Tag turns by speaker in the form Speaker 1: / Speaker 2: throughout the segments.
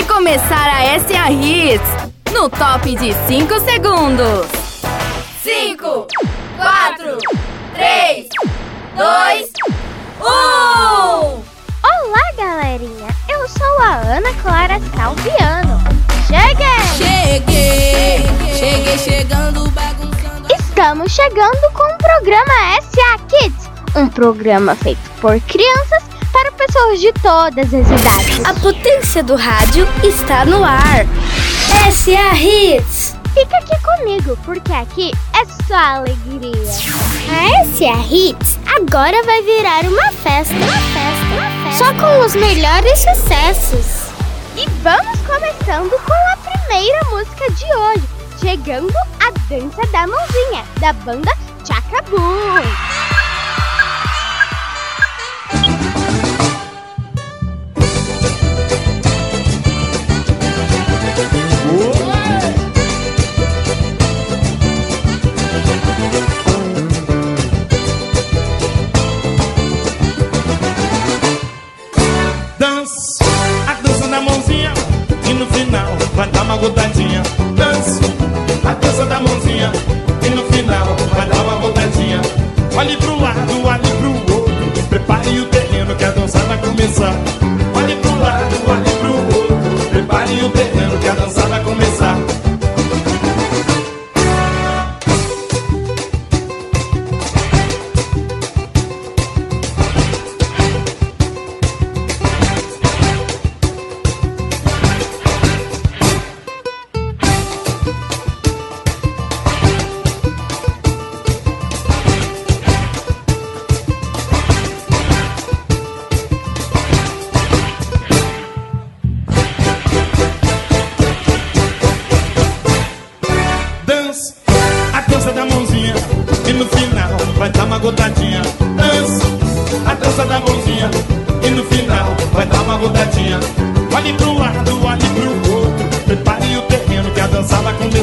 Speaker 1: Vai começar a SA Hits no top de 5 segundos. 5, 4, 3, 2, 1.
Speaker 2: Olá, galerinha! Eu sou a Ana Clara Salviano. Cheguei!
Speaker 3: Cheguei, cheguei chegando, bagunçando.
Speaker 2: Estamos chegando com o programa SA Kids, um programa feito por crianças para pessoas de todas as idades.
Speaker 4: A potência do rádio está no ar. SA Hits.
Speaker 2: Fica aqui comigo, porque aqui é só alegria.
Speaker 5: A SA Hits agora vai virar uma festa. Uma festa, uma festa. Só com os melhores sucessos.
Speaker 2: E vamos começando com a primeira música de hoje, chegando a Dança da Mãozinha, da banda Chacabu.
Speaker 6: Dar uma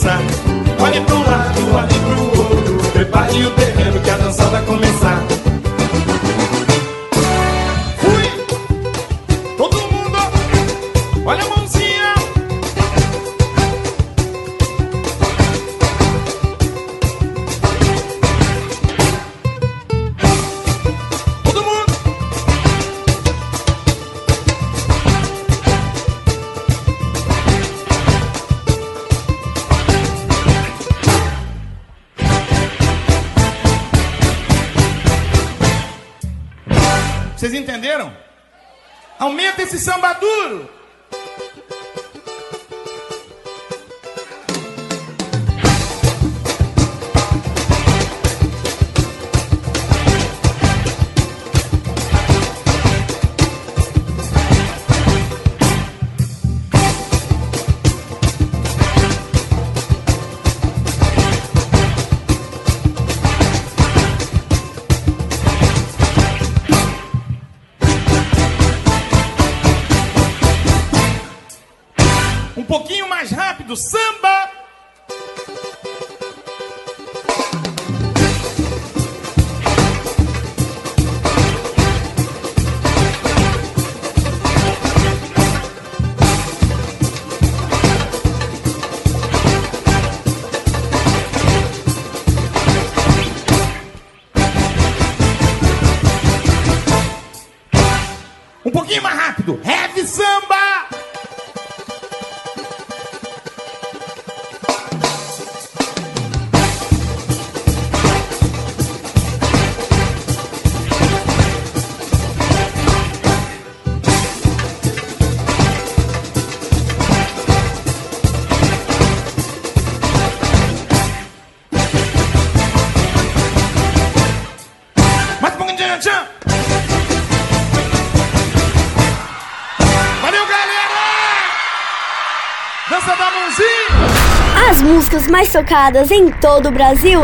Speaker 6: começar Olhe pro lado, olhe pro outro. Prepare o terreno que a dança vai começar Vocês entenderam? Aumenta esse samba duro! Rápido, samba! Um pouquinho mais rápido, heavy samba! Dança da mãozinha!
Speaker 4: As músicas mais tocadas em todo o Brasil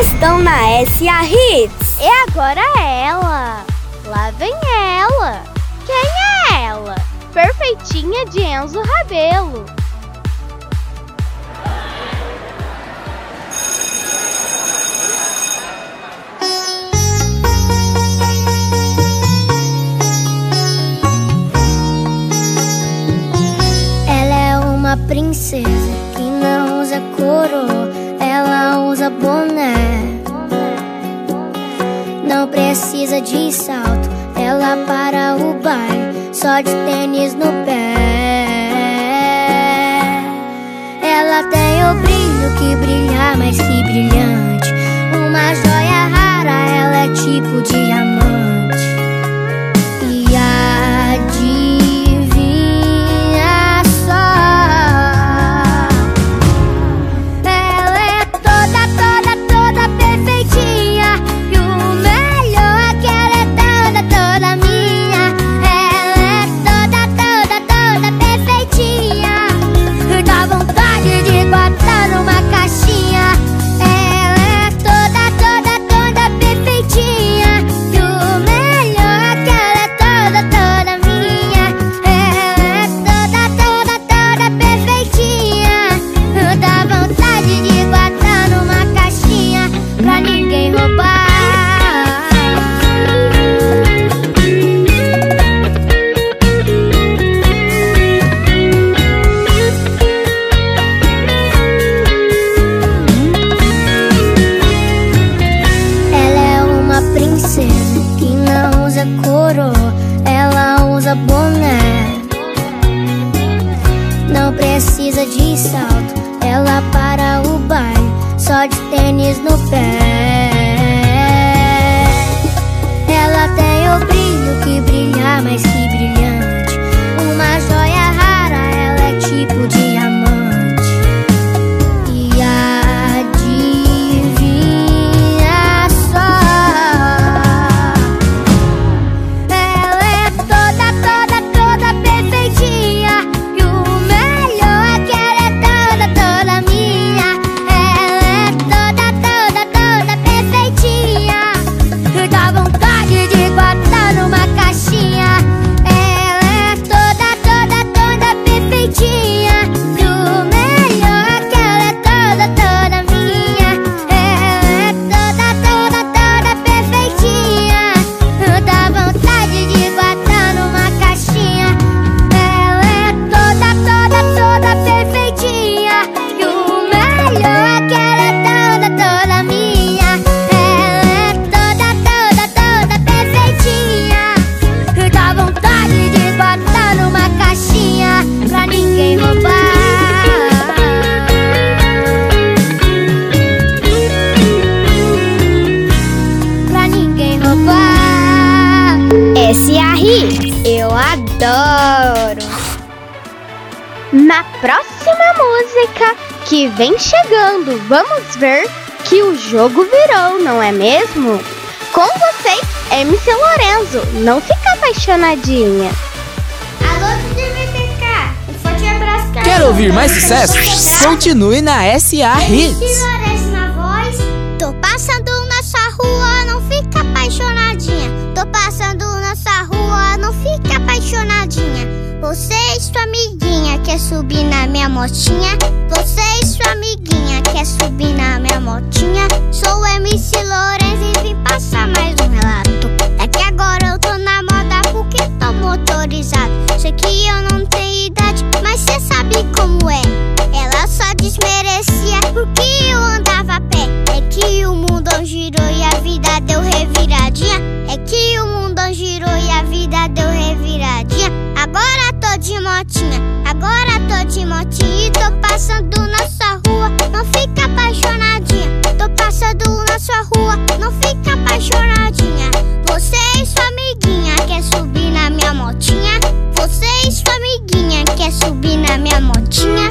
Speaker 4: estão na SA Hits.
Speaker 2: E agora ela. Lá vem ela. Quem é ela? Perfeitinha de Enzo Rabelo.
Speaker 5: Princesa que não usa coroa, ela usa boné. Não precisa de salto, ela para o baile, só de tênis no pé. Ela tem o brilho que brilha mais que brilhante. Uma joia rara, ela é tipo diamante.
Speaker 2: Que vem chegando. Vamos ver que o jogo virou, não é mesmo? Com vocês, MC Lorenzo. Não fica apaixonadinha.
Speaker 5: Alô, DVTK. Um forte abraço, cara.
Speaker 7: Quer ouvir mais sucessos? Continue na SA Hits.
Speaker 5: Lourenço na voz. Tô passando na sua rua, não fica apaixonadinha. Tô passando Você e sua amiguinha quer subir na minha motinha? Você e sua amiguinha quer subir na minha motinha? Sou MC Lourenço e vim passar mais um relato. É que agora eu tô na moda porque tô motorizado. Sei que eu não tenho idade, mas cê sabe como é. Ela só desmerecia porque eu andava a pé. É que o mundo girou e a vida deu reviradinha. É que o mundo girou e a vida deu reviradinha. Agora tô de motinha, agora tô de motinha e tô passando na sua rua. Não fica apaixonadinha, tô passando na sua rua. Não fica apaixonadinha. Você e sua amiguinha quer subir na minha motinha? Você e sua amiguinha quer subir na minha motinha?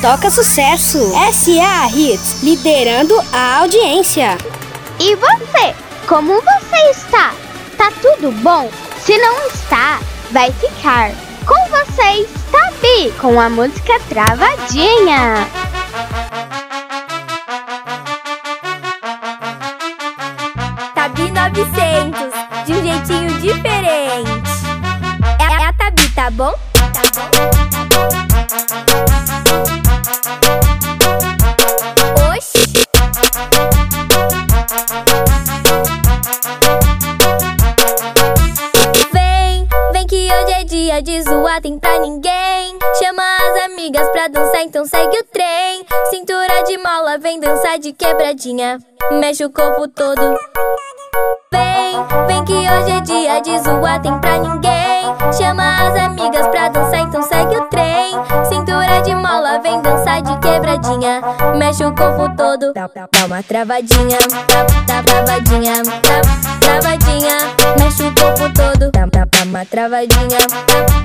Speaker 8: Toca sucesso. SA Hits, liderando a audiência.
Speaker 2: E você? Como você está? Tá tudo bom? Se não está, vai ficar. Com vocês, Tabi, com a música Travadinha.
Speaker 9: Tabi 900, de um jeitinho diferente. É, é a Tabi, tá bom? Tá bom? Dia de zoar, tem pra ninguém. Chama as amigas pra dançar, então segue o trem. Cintura de mola, vem dançar de quebradinha. Mexe o corpo todo. Vem, vem que hoje é dia de zoar, tem pra ninguém. Chama as amigas pra dançar, então segue o trem. De mola, vem dançar de quebradinha. Mexe o corpo todo, dá, dá- dá uma travadinha, dá, dá travadinha, dá, travadinha. Mexe o corpo todo, dá, dá, dá uma travadinha,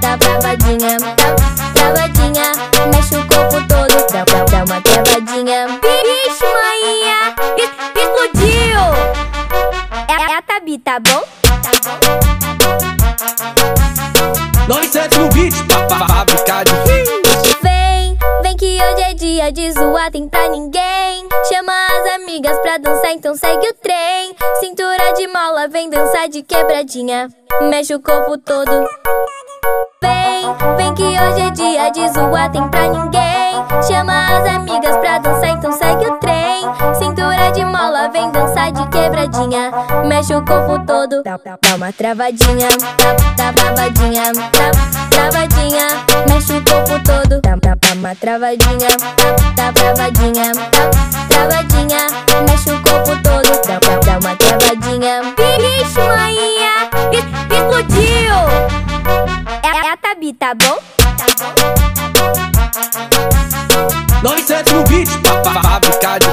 Speaker 9: dá, dá travadinha, dá, travadinha. Segue o trem. Cintura de mola, vem dançar de quebradinha. Mexe o corpo todo. Vem, vem que hoje é dia de zoar, tem pra ninguém. Chama as amigas pra dançar, então segue o trem. Cintura de mola, vem dançar de. Mexe o corpo todo, dá, dá- dá uma travadinha, dá, dá travadinha, dá, travadinha. Mexe o corpo todo, dá, dá, dá uma travadinha, dá, dá travadinha, dá, travadinha. Mexe o corpo todo, dá, dá, dá uma travadinha. Maninha, es- explodiu! É, é a Tabi, tá bom? Tá bom?
Speaker 10: 900 no beat, pa- fábrica de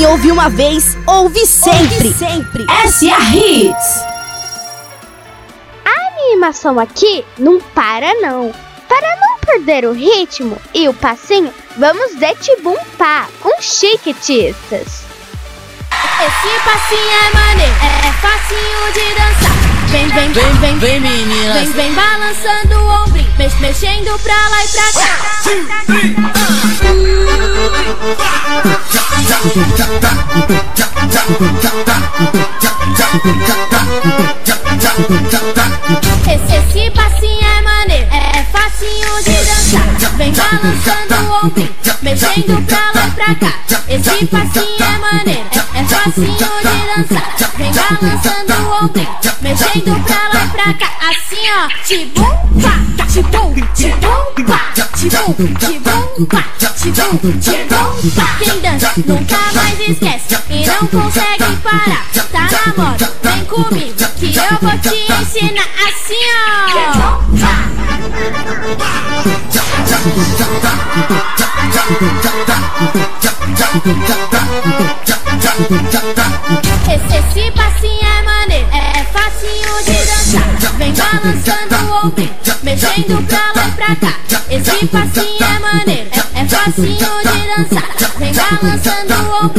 Speaker 3: Quem ouve uma vez, ouve sempre.
Speaker 8: sempre.
Speaker 3: SA Hits.
Speaker 2: A animação aqui não para não. Para não perder o ritmo e o passinho, vamos de Tibumpá com chiquetistas.
Speaker 9: Esse passinho é maneiro, é, é facinho de dançar. Vem, vem, vem, vem,
Speaker 3: Vem meninas.
Speaker 9: vem, vem balançando o ombrinho, mex, mexendo pra lá e pra cá. Esse, passinho é facinho de dançar. Vem balançando o ombrinho, mexendo pra lá e pra cá. Esse passinho é maneiro, é, é facinho de dançar. Vem balançando o ombrinho, mexendo pra lá e pra cá. Assim ó, tibum, pá, tibum, tibum, pá, tibum, tibum, pá, tibum, tibum, pá. Quem dança nunca mais esquece e não consegue parar. Tá na moda, comigo que eu vou te ensinar assim ó. Esse, esse passinho é maneiro, é, é facinho de dançar. Vem balançando o ombrinho, mexendo pra lá e pra cá. Esse passinho é maneiro, é,
Speaker 1: É facinho de dançar, vem balançando o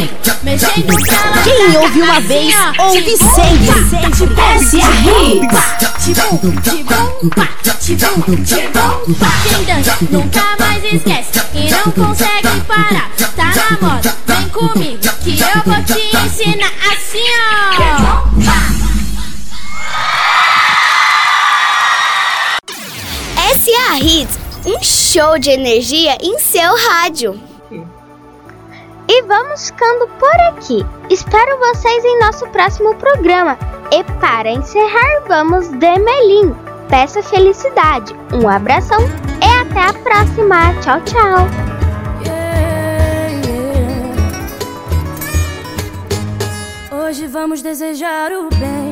Speaker 1: mexendo lá.
Speaker 3: Quem ouve uma vez, ouve sempre.
Speaker 1: S.A. Quem dança nunca mais esquece e não consegue parar. Tá na moda, vem comigo que eu vou te ensinar assim, ó.
Speaker 2: SA Hits, um show de energia em seu rádio. E vamos ficando por aqui. Espero vocês em nosso próximo programa. E para encerrar, vamos de Melim. Peça felicidade. Um abração e até a próxima. Tchau, tchau.
Speaker 1: Hoje vamos desejar o bem,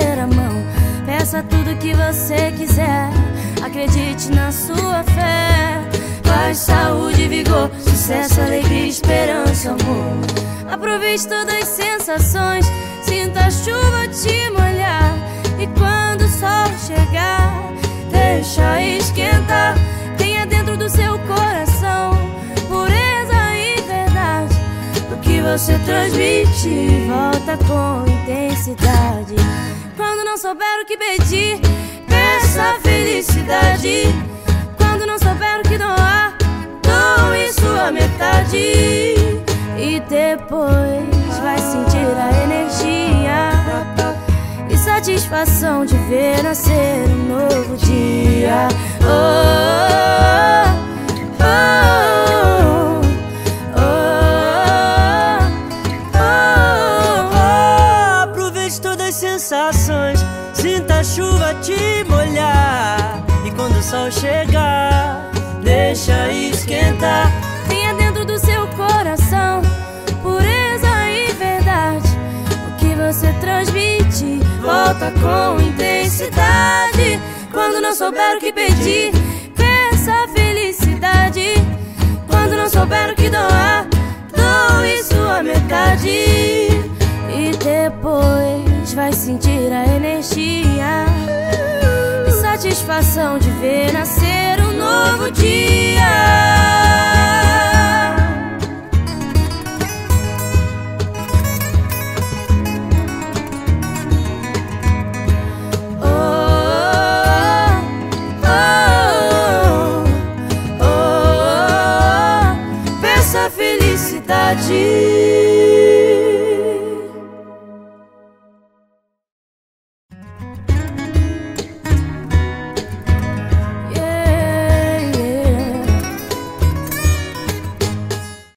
Speaker 1: de estender a mão. Peça tudo que você quiser, acredite na sua fé. Paz, saúde, vigor, sucesso, alegria, esperança, amor. Aproveite todas as sensações, sinta a chuva te molhar. E quando o sol chegar, deixa esquentar. Tenha dentro do seu coração pureza e verdade. O que você transmite volta com intensidade. Quando não souber o que pedir, peça felicidade. Quando não souber o que doar, doe sua metade. E depois vai sentir a energia e satisfação de ver nascer um novo dia. Oh, oh,
Speaker 11: te molhar. E quando o sol chegar, deixa esquentar.
Speaker 1: Tenha dentro do seu coração pureza e verdade. O que você transmite volta com intensidade. Quando não souber o que pedir, peça felicidade. Quando não souber o que doar, doe sua metade. E depois vai sentir a energia e satisfação de ver nascer um novo dia.